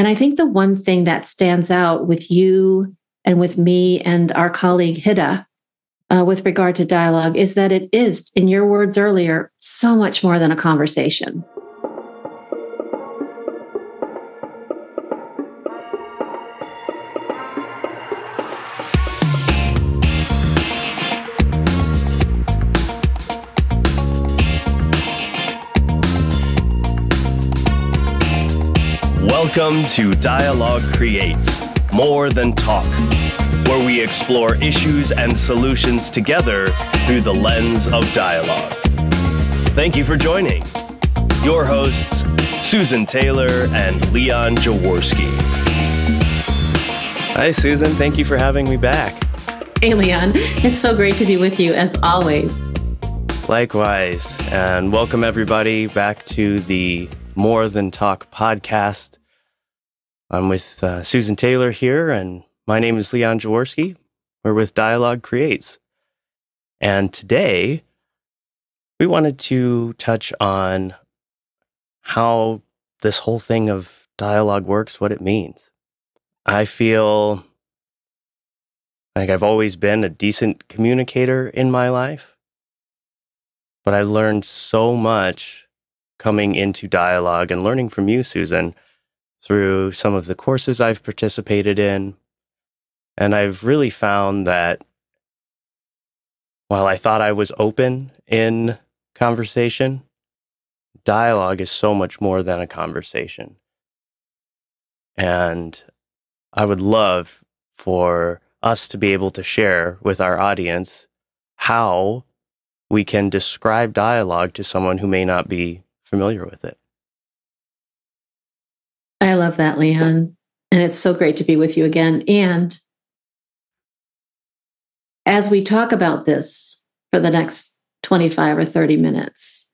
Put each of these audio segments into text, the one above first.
And I think the one thing that stands out with you and with me and our colleague Hida uh, with regard to dialogue is that it is, in your words earlier, so much more than a conversation. Welcome to Dialogue Creates More Than Talk, where we explore issues and solutions together through the lens of dialogue. Thank you for joining. Your hosts, Susan Taylor and Leon Jaworski. Hi, Susan. Thank you for having me back. Hey, Leon. It's so great to be with you as always. Likewise. And welcome, everybody, back to the More Than Talk podcast. I'm with uh, Susan Taylor here, and my name is Leon Jaworski. We're with Dialogue Creates. And today, we wanted to touch on how this whole thing of dialogue works, what it means. I feel like I've always been a decent communicator in my life, but I learned so much coming into dialogue and learning from you, Susan through some of the courses I've participated in. And I've really found that while I thought I was open in conversation, dialogue is so much more than a conversation. And I would love for us to be able to share with our audience how we can describe dialogue to someone who may not be familiar with it. I love that, Leon. And it's so great to be with you again. And as we talk about this for the next 25 or 30 minutes,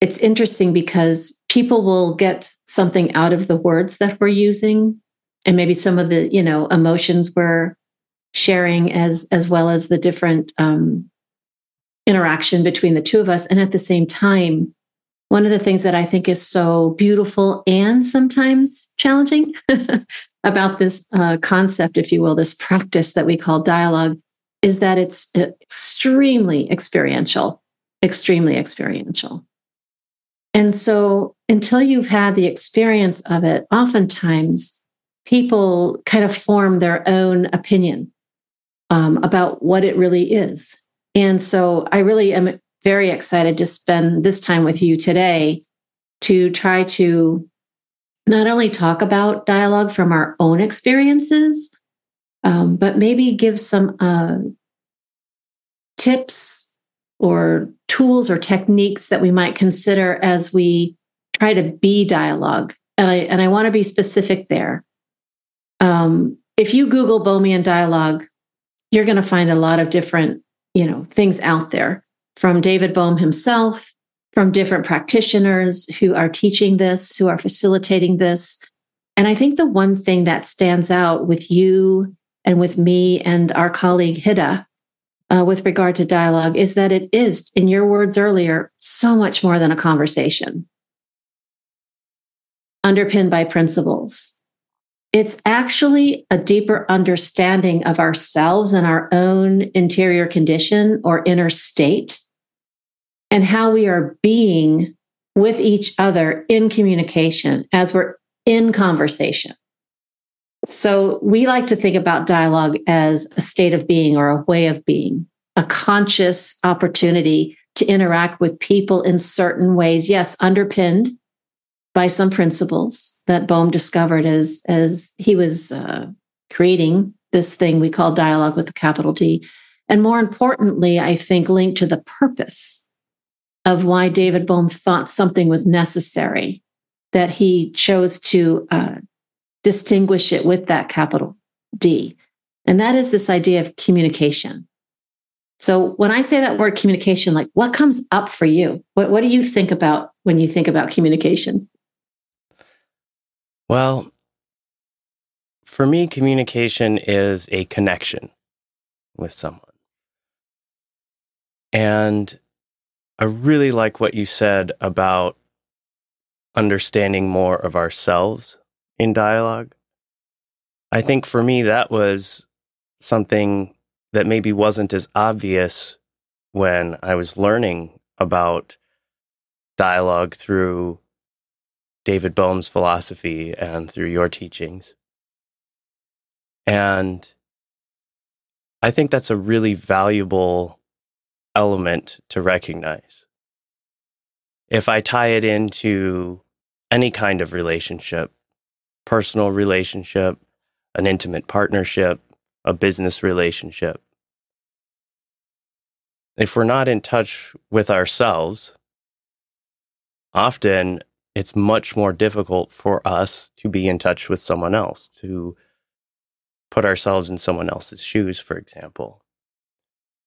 it's interesting because people will get something out of the words that we're using and maybe some of the, you know, emotions we're sharing as as well as the different um, interaction between the two of us. And at the same time, one of the things that I think is so beautiful and sometimes challenging about this uh, concept, if you will, this practice that we call dialogue, is that it's extremely experiential, extremely experiential. And so until you've had the experience of it, oftentimes people kind of form their own opinion um, about what it really is. And so I really am very excited to spend this time with you today to try to not only talk about dialogue from our own experiences, um, but maybe give some uh, tips or tools or techniques that we might consider as we try to be dialogue. And I and I want to be specific there. Um, if you Google Bohmian dialogue, you're going to find a lot of different, you know, things out there from David Bohm himself, from different practitioners who are teaching this, who are facilitating this. And I think the one thing that stands out with you and with me and our colleague Hida uh, with regard to dialogue is that it is, in your words earlier, so much more than a conversation, underpinned by principles. It's actually a deeper understanding of ourselves and our own interior condition or inner state and how we are being with each other in communication as we're in conversation. So we like to think about dialogue as a state of being or a way of being, a conscious opportunity to interact with people in certain ways, yes, underpinned by some principles that Bohm discovered as, as he was uh, creating this thing we call dialogue with a capital D. And more importantly, I think linked to the purpose of why David Bohm thought something was necessary, that he chose to uh, distinguish it with that capital D. And that is this idea of communication. So when I say that word communication, like what comes up for you? What, what do you think about when you think about communication? Well, for me, communication is a connection with someone. And I really like what you said about understanding more of ourselves in dialogue. I think for me, that was something that maybe wasn't as obvious when I was learning about dialogue through David Bohm's philosophy and through your teachings. And I think that's a really valuable element to recognize. If I tie it into any kind of relationship, personal relationship, an intimate partnership, a business relationship, if we're not in touch with ourselves, often it's much more difficult for us to be in touch with someone else, to put ourselves in someone else's shoes, for example.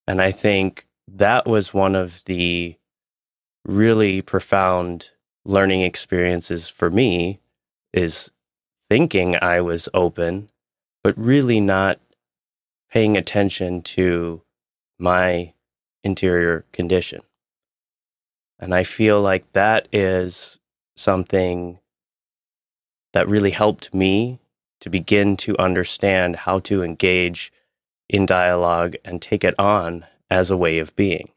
And I think that was one of the really profound learning experiences for me is thinking I was open, but really not paying attention to my interior condition. And I feel like that is something that really helped me to begin to understand how to engage in dialogue and take it on as a way of being.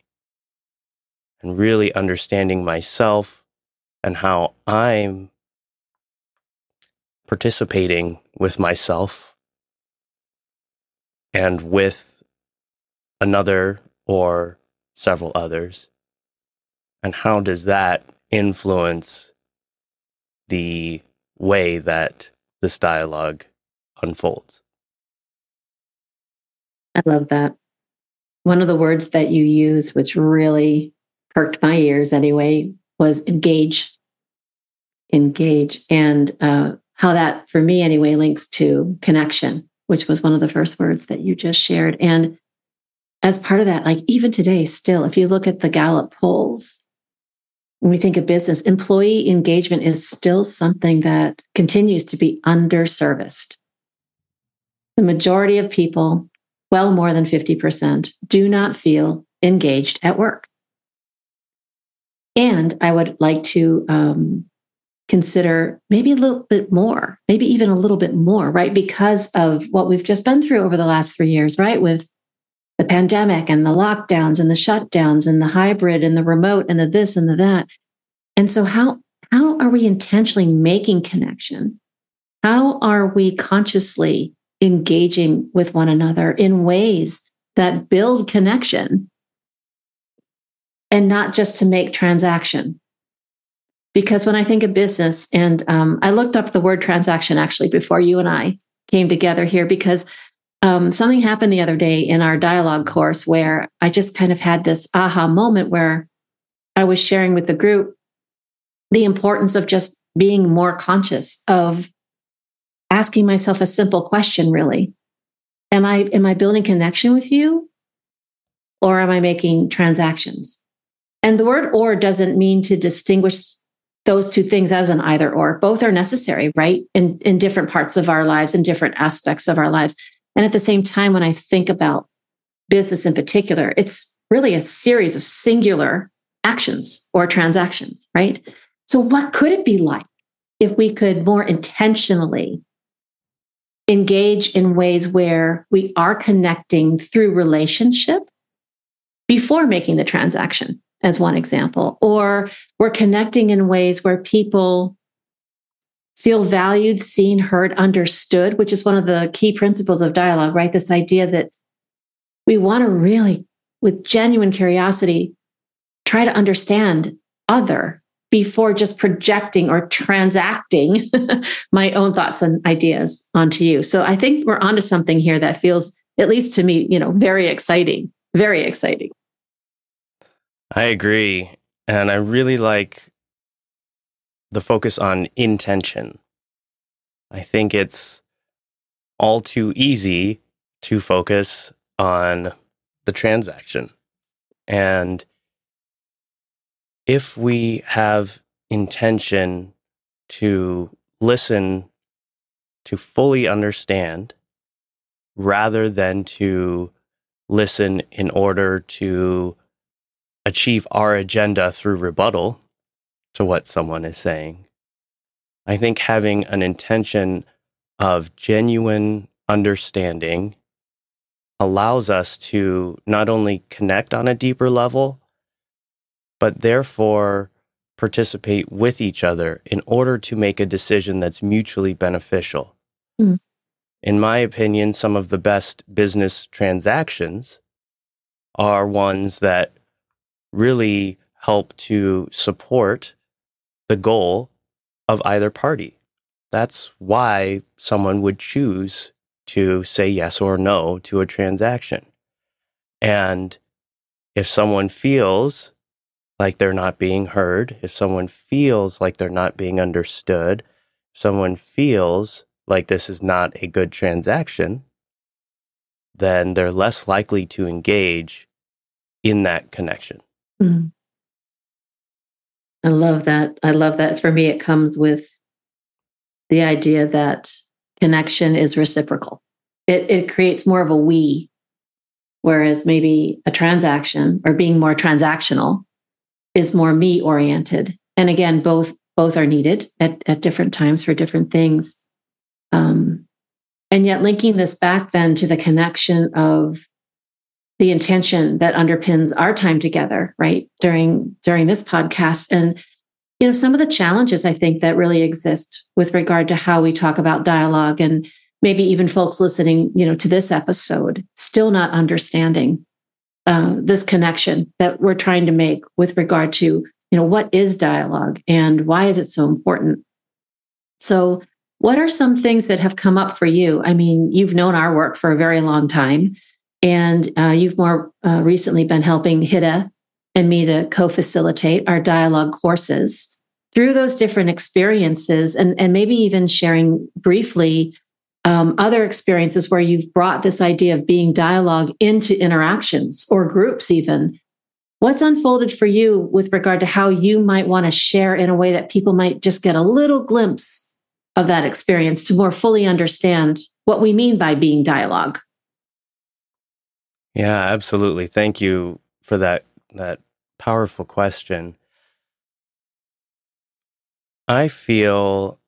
And really understanding myself and how I'm participating with myself and with another or several others. And how does that influence the way that this dialogue unfolds? I love that. One of the words that you use, which really perked my ears anyway, was engage. Engage. And uh, how that, for me anyway, links to connection, which was one of the first words that you just shared. And as part of that, like even today, still, if you look at the Gallup polls, when we think of business, employee engagement is still something that continues to be underserviced. The majority of people, well more than 50%, do not feel engaged at work. And I would like to um, consider maybe a little bit more, maybe even a little bit more, right? Because of what we've just been through over the last three years, right? With the pandemic and the lockdowns and the shutdowns and the hybrid and the remote and the this and the that. And so how how are we intentionally making connection? How are we consciously engaging with one another in ways that build connection and not just to make transaction? Because when I think of business, and um, I looked up the word transaction actually before you and I came together here because um, something happened the other day in our dialogue course where I just kind of had this aha moment where I was sharing with the group the importance of just being more conscious of asking myself a simple question really. Am i am i building connection with you or am i making transactions? And the word or doesn't mean to distinguish those two things as an either or. Both are necessary right? In in different parts of our lives in different aspects of our lives. And at the same time, when I think about business in particular, it's really a series of singular actions or transactions, right? So, what could it be like if we could more intentionally engage in ways where we are connecting through relationship before making the transaction, as one example, or we're connecting in ways where people feel valued, seen, heard, understood, which is one of the key principles of dialogue, right? This idea that we want to really, with genuine curiosity, try to understand other before just projecting or transacting my own thoughts and ideas onto you. So I think we're onto something here that feels, at least to me, you know, very exciting, very exciting. I agree. And I really like the focus on intention. I think it's all too easy to focus on the transaction. And if we have intention to listen, to fully understand, rather than to listen in order to achieve our agenda through rebuttal, to what someone is saying. I think having an intention of genuine understanding allows us to not only connect on a deeper level, but therefore participate with each other in order to make a decision that's mutually beneficial. Mm. In my opinion, some of the best business transactions are ones that really help to support the goal of either party. That's why someone would choose to say yes or no to a transaction. And if someone feels like they're not being heard, if someone feels like they're not being understood, if someone feels like this is not a good transaction, then they're less likely to engage in that connection. Mm. I love that. I love that. For me, it comes with the idea that connection is reciprocal. It, it creates more of a we, whereas maybe a transaction or being more transactional is more me oriented. And again, both both are needed at, at different times for different things. Um, and yet linking this back then to the connection of the intention that underpins our time together right during during this podcast and you know some of the challenges i think that really exist with regard to how we talk about dialogue and maybe even folks listening you know to this episode still not understanding uh, this connection that we're trying to make with regard to you know what is dialogue and why is it so important? So what are some things that have come up for you? I mean you've known our work for a very long time and uh, you've more uh, recently been helping Hida and me to co facilitate our dialogue courses. Through those different experiences, and, and maybe even sharing briefly um, other experiences where you've brought this idea of being dialogue into interactions or groups, even. What's unfolded for you with regard to how you might want to share in a way that people might just get a little glimpse of that experience to more fully understand what we mean by being dialogue? Yeah, absolutely. Thank you for that that powerful question. I feel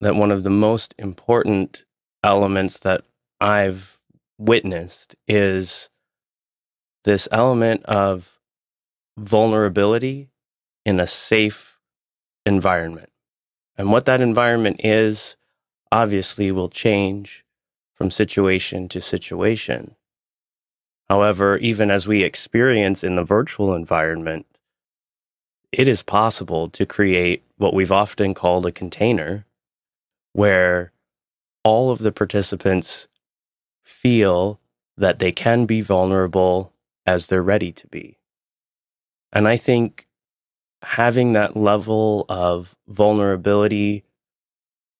that one of the most important elements that I've witnessed is this element of vulnerability in a safe environment. And what that environment is obviously will change from situation to situation. However, even as we experience in the virtual environment, it is possible to create what we've often called a container where all of the participants feel that they can be vulnerable as they're ready to be. And I think having that level of vulnerability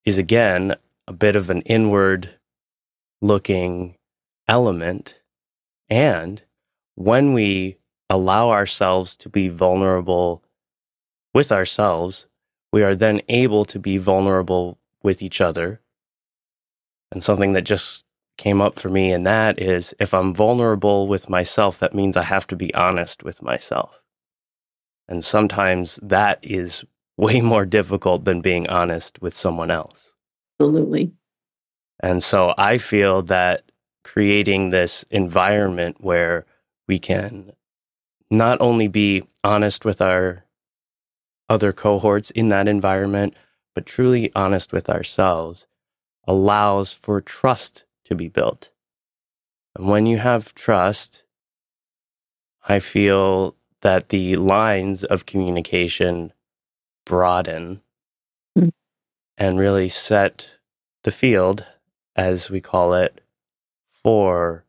is again a bit of an inward looking element and when we allow ourselves to be vulnerable with ourselves, we are then able to be vulnerable with each other. And something that just came up for me in that is if I'm vulnerable with myself, that means I have to be honest with myself. And sometimes that is way more difficult than being honest with someone else. Absolutely. And so I feel that creating this environment where we can not only be honest with our other cohorts in that environment, but truly honest with ourselves allows for trust to be built. And when you have trust, I feel that the lines of communication broaden mm. and really set the field, as we call it, for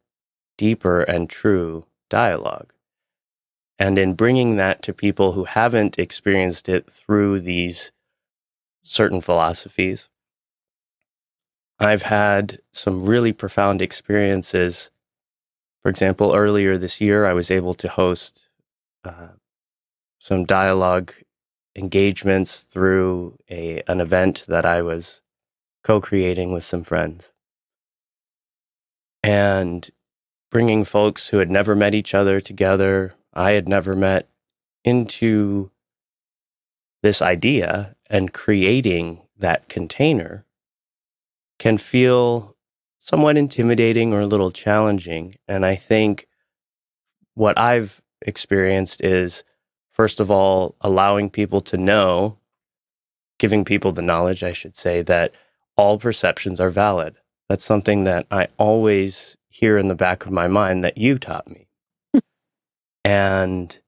deeper and true dialogue. And in bringing that to people who haven't experienced it through these certain philosophies, I've had some really profound experiences. For example, earlier this year, I was able to host uh, some dialogue engagements through a, an event that I was co creating with some friends and bringing folks who had never met each other together, I had never met, into this idea and creating that container can feel somewhat intimidating or a little challenging. And I think what I've experienced is, first of all, allowing people to know, giving people the knowledge, I should say, that all perceptions are valid. That's something that I always hear in the back of my mind that you taught me. and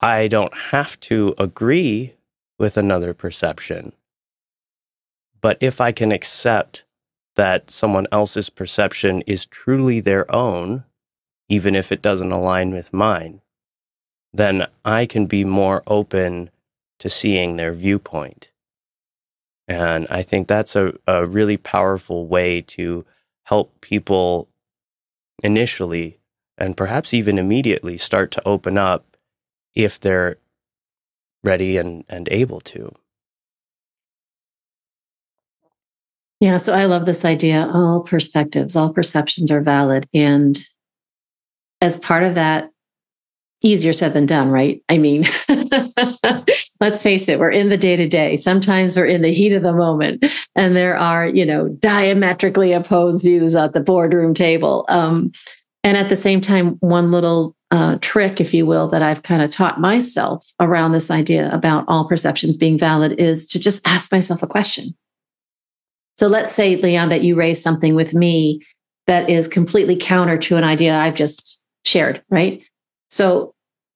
I don't have to agree with another perception. But if I can accept that someone else's perception is truly their own, even if it doesn't align with mine, then I can be more open to seeing their viewpoint. And I think that's a, a really powerful way to help people initially and perhaps even immediately start to open up if they're ready and, and able to. Yeah, so I love this idea. All perspectives, all perceptions are valid. And as part of that, easier said than done, right? I mean, let's face it, we're in the day to day. Sometimes we're in the heat of the moment, and there are, you know, diametrically opposed views at the boardroom table. Um, and at the same time, one little uh, trick, if you will, that I've kind of taught myself around this idea about all perceptions being valid is to just ask myself a question so let's say, Leon, that you raise something with me that is completely counter to an idea I've just shared, right? So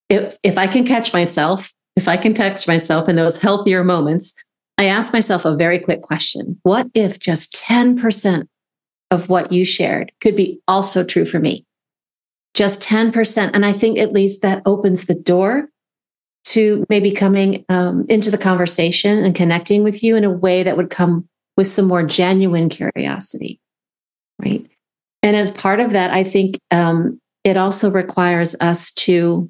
if, if I can catch myself, if I can catch myself in those healthier moments, I ask myself a very quick question What if just 10% of what you shared could be also true for me? Just 10%. And I think at least that opens the door to maybe coming um, into the conversation and connecting with you in a way that would come with some more genuine curiosity, right? And as part of that, I think um, it also requires us to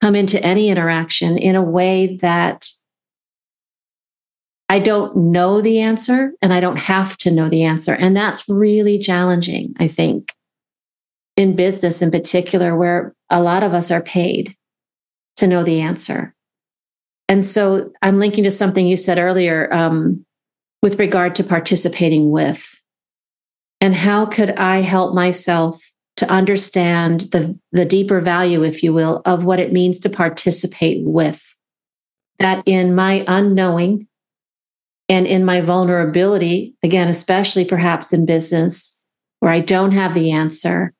come into any interaction in a way that I don't know the answer and I don't have to know the answer. And that's really challenging, I think, in business in particular, where a lot of us are paid to know the answer. And so I'm linking to something you said earlier. Um, with regard to participating with? And how could I help myself to understand the, the deeper value, if you will, of what it means to participate with? That in my unknowing and in my vulnerability, again, especially perhaps in business where I don't have the answer,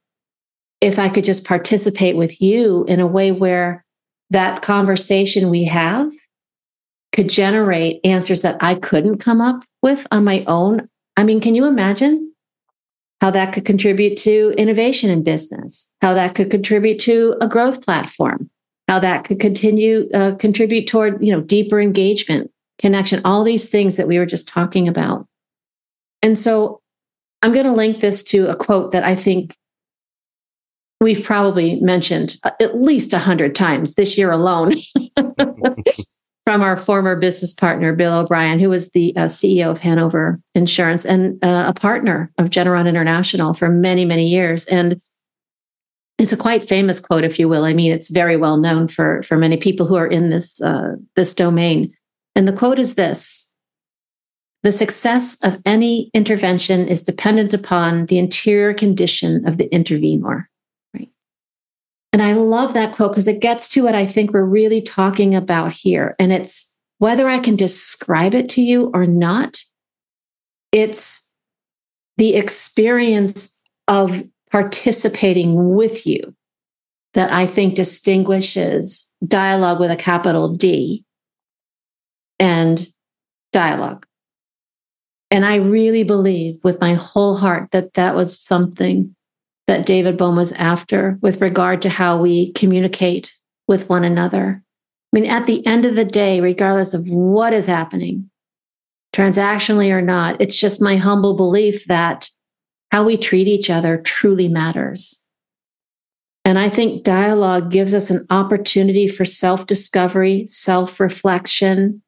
if I could just participate with you in a way where that conversation we have could generate answers that I couldn't come up with on my own. I mean, can you imagine how that could contribute to innovation in business? How that could contribute to a growth platform? How that could continue uh, contribute toward you know deeper engagement, connection, all these things that we were just talking about. And so, I'm going to link this to a quote that I think we've probably mentioned uh, at least a hundred times this year alone. from our former business partner, Bill O'Brien, who was the uh, CEO of Hanover Insurance and uh, a partner of Generon International for many, many years. And it's a quite famous quote, if you will. I mean, it's very well known for, for many people who are in this, uh, this domain. And the quote is this The success of any intervention is dependent upon the interior condition of the intervenor. And I love that quote because it gets to what I think we're really talking about here. And it's whether I can describe it to you or not, it's the experience of participating with you that I think distinguishes dialogue with a capital D and dialogue. And I really believe with my whole heart that that was something that David Bohm was after with regard to how we communicate with one another. I mean, at the end of the day, regardless of what is happening, transactionally or not, it's just my humble belief that how we treat each other truly matters. And I think dialogue gives us an opportunity for self discovery, self reflection,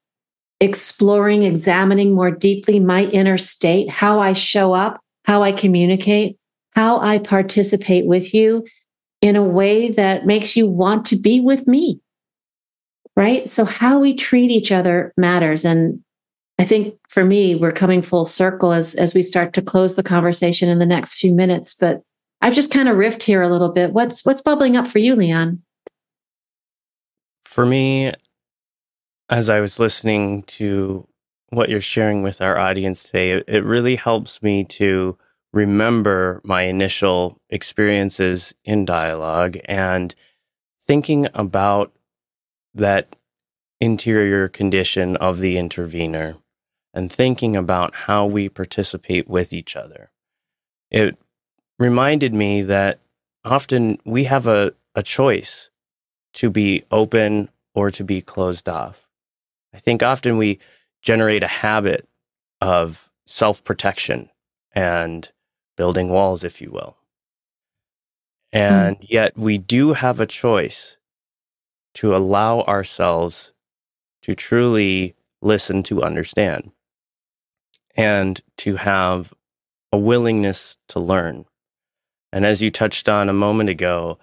exploring, examining more deeply my inner state, how I show up, how I communicate, how I participate with you in a way that makes you want to be with me. Right. So, how we treat each other matters. And I think for me, we're coming full circle as, as we start to close the conversation in the next few minutes. But I've just kind of riffed here a little bit. What's what's bubbling up for you, Leon? For me, as I was listening to what you're sharing with our audience today, it, it really helps me to remember my initial experiences in dialogue and thinking about that interior condition of the intervener and thinking about how we participate with each other. It reminded me that often we have a, a choice to be open or to be closed off. I think often we generate a habit of self protection and building walls, if you will. And mm. yet we do have a choice to allow ourselves to truly listen to understand and to have a willingness to learn. And as you touched on a moment ago,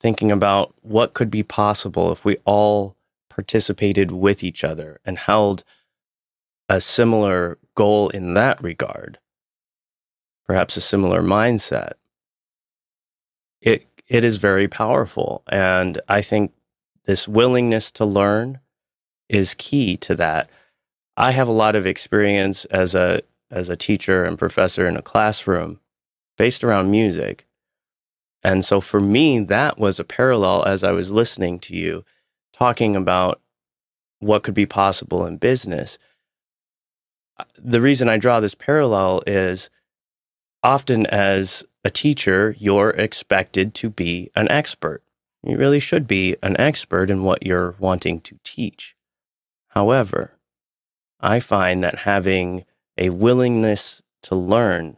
thinking about what could be possible if we all participated with each other and held a similar goal in that regard, perhaps a similar mindset, it, it is very powerful. And I think this willingness to learn is key to that. I have a lot of experience as a as a teacher and professor in a classroom based around music. And so for me, that was a parallel as I was listening to you talking about what could be possible in business. Uh, the reason I draw this parallel is often as a teacher, you're expected to be an expert. You really should be an expert in what you're wanting to teach. However, I find that having a willingness to learn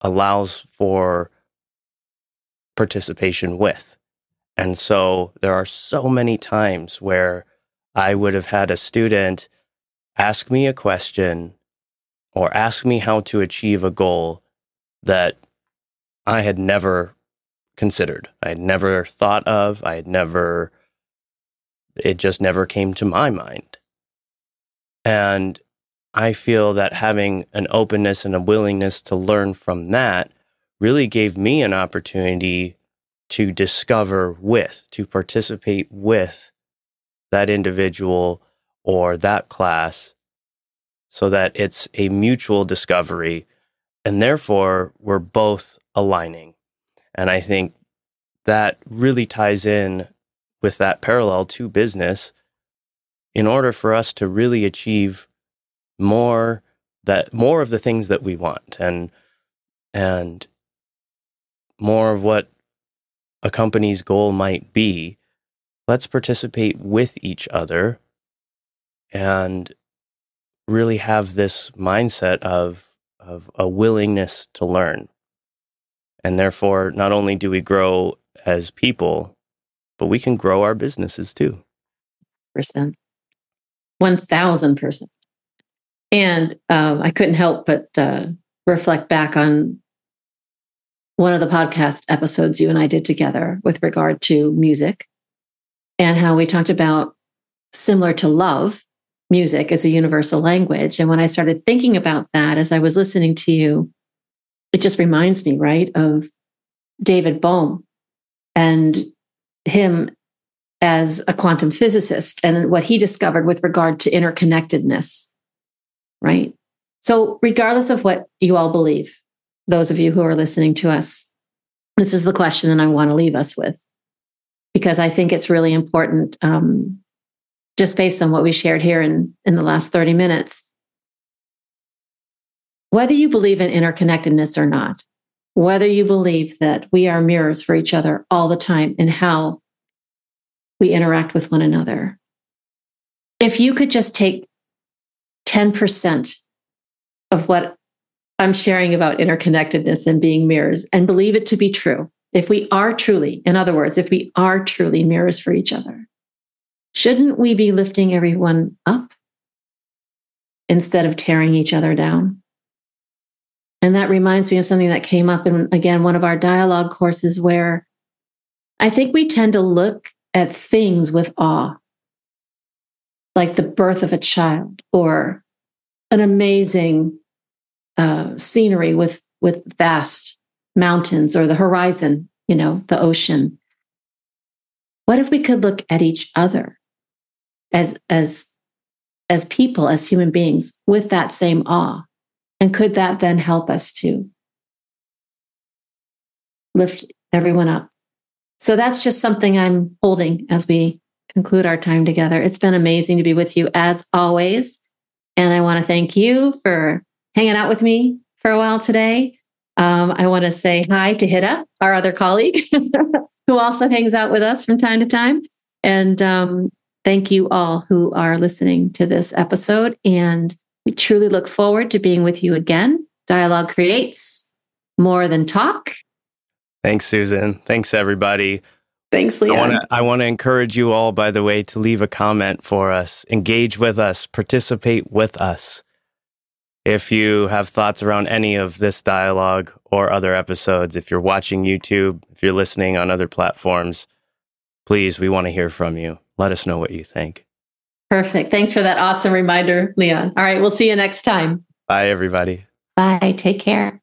allows for participation with. And so there are so many times where I would have had a student ask me a question or ask me how to achieve a goal that I had never considered. I had never thought of. I had never, it just never came to my mind. And I feel that having an openness and a willingness to learn from that really gave me an opportunity to discover with, to participate with that individual or that class so that it's a mutual discovery and therefore we're both aligning. And I think that really ties in with that parallel to business in order for us to really achieve more that more of the things that we want and and more of what a company's goal might be let's participate with each other and really have this mindset of of a willingness to learn. And therefore not only do we grow as people but we can grow our businesses too. Percent. 1000%. And um, I couldn't help but uh, reflect back on one of the podcast episodes you and I did together with regard to music and how we talked about similar to love, music as a universal language. And when I started thinking about that as I was listening to you, it just reminds me, right, of David Bohm and him as a quantum physicist and what he discovered with regard to interconnectedness, right? So, regardless of what you all believe, those of you who are listening to us, this is the question that I want to leave us with because I think it's really important, um, just based on what we shared here in, in the last 30 minutes. Whether you believe in interconnectedness or not, whether you believe that we are mirrors for each other all the time and how we interact with one another. If you could just take 10% of what I'm sharing about interconnectedness and being mirrors and believe it to be true, if we are truly, in other words, if we are truly mirrors for each other, shouldn't we be lifting everyone up instead of tearing each other down? And that reminds me of something that came up in, again, one of our dialogue courses where I think we tend to look at things with awe. like the birth of a child or an amazing uh, scenery with with vast mountains or the horizon, you know, the ocean. What if we could look at each other as as as people, as human beings, with that same awe? And could that then help us to lift everyone up? So that's just something I'm holding as we conclude our time together. It's been amazing to be with you as always. And I want to thank you for hanging out with me for a while today. Um, I want to say hi to Hida, our other colleague, who also hangs out with us from time to time. And um, thank you all who are listening to this episode. And we truly look forward to being with you again. Dialogue creates more than talk. Thanks, Susan. Thanks, everybody. Thanks, Leon. I want to encourage you all, by the way, to leave a comment for us, engage with us, participate with us. If you have thoughts around any of this dialogue or other episodes, if you're watching YouTube, if you're listening on other platforms, please, we want to hear from you. Let us know what you think. Perfect. Thanks for that awesome reminder, Leon. All right, we'll see you next time. Bye, everybody. Bye. Take care.